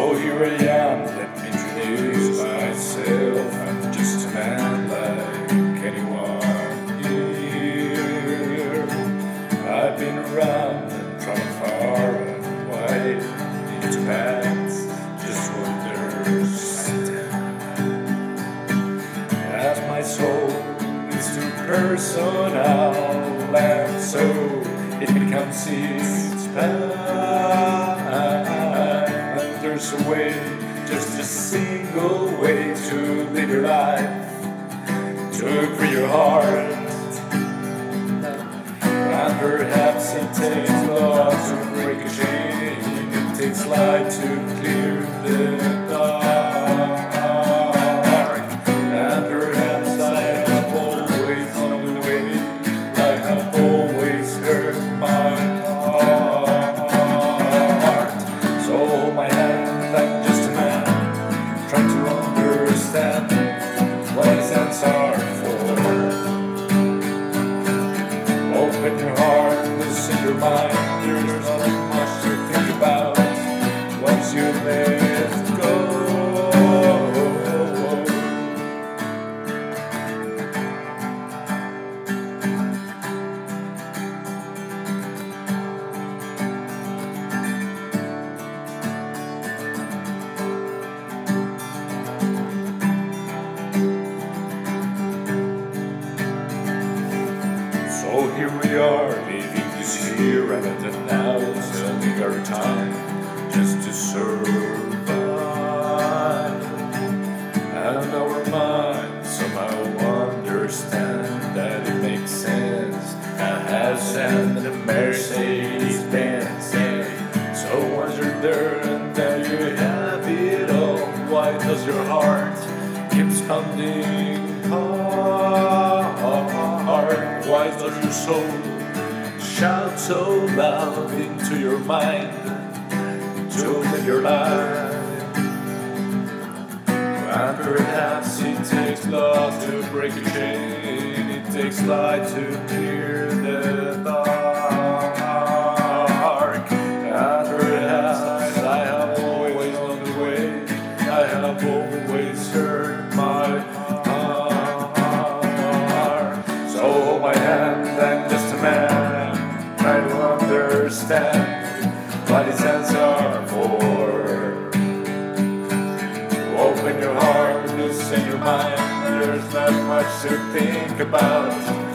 Oh, here I am, let me introduce myself. I'm just a man like anyone here. I've been around and from far and wide into paths, just wonders. As my soul is too personal, and so it becomes its path. There's a way, just a single way to live your life, to free your heart. And perhaps it takes love to break a chain, it takes light to clear the dark. So here we are, living this here and the now, spending our time. just to survive. And our minds somehow understand that it makes sense. A house and a Mercedes Benz. Eh? So once you're there and you have it all, why does your heart keep pounding hard? Why does your soul shout so loud into your mind to live your life? And perhaps it takes love to break a chain, it takes light to clear the dark. And perhaps I have always known the way, I have always heard my heart. So hold my hand, I'm just a man, trying to understand mind. There's not much to think about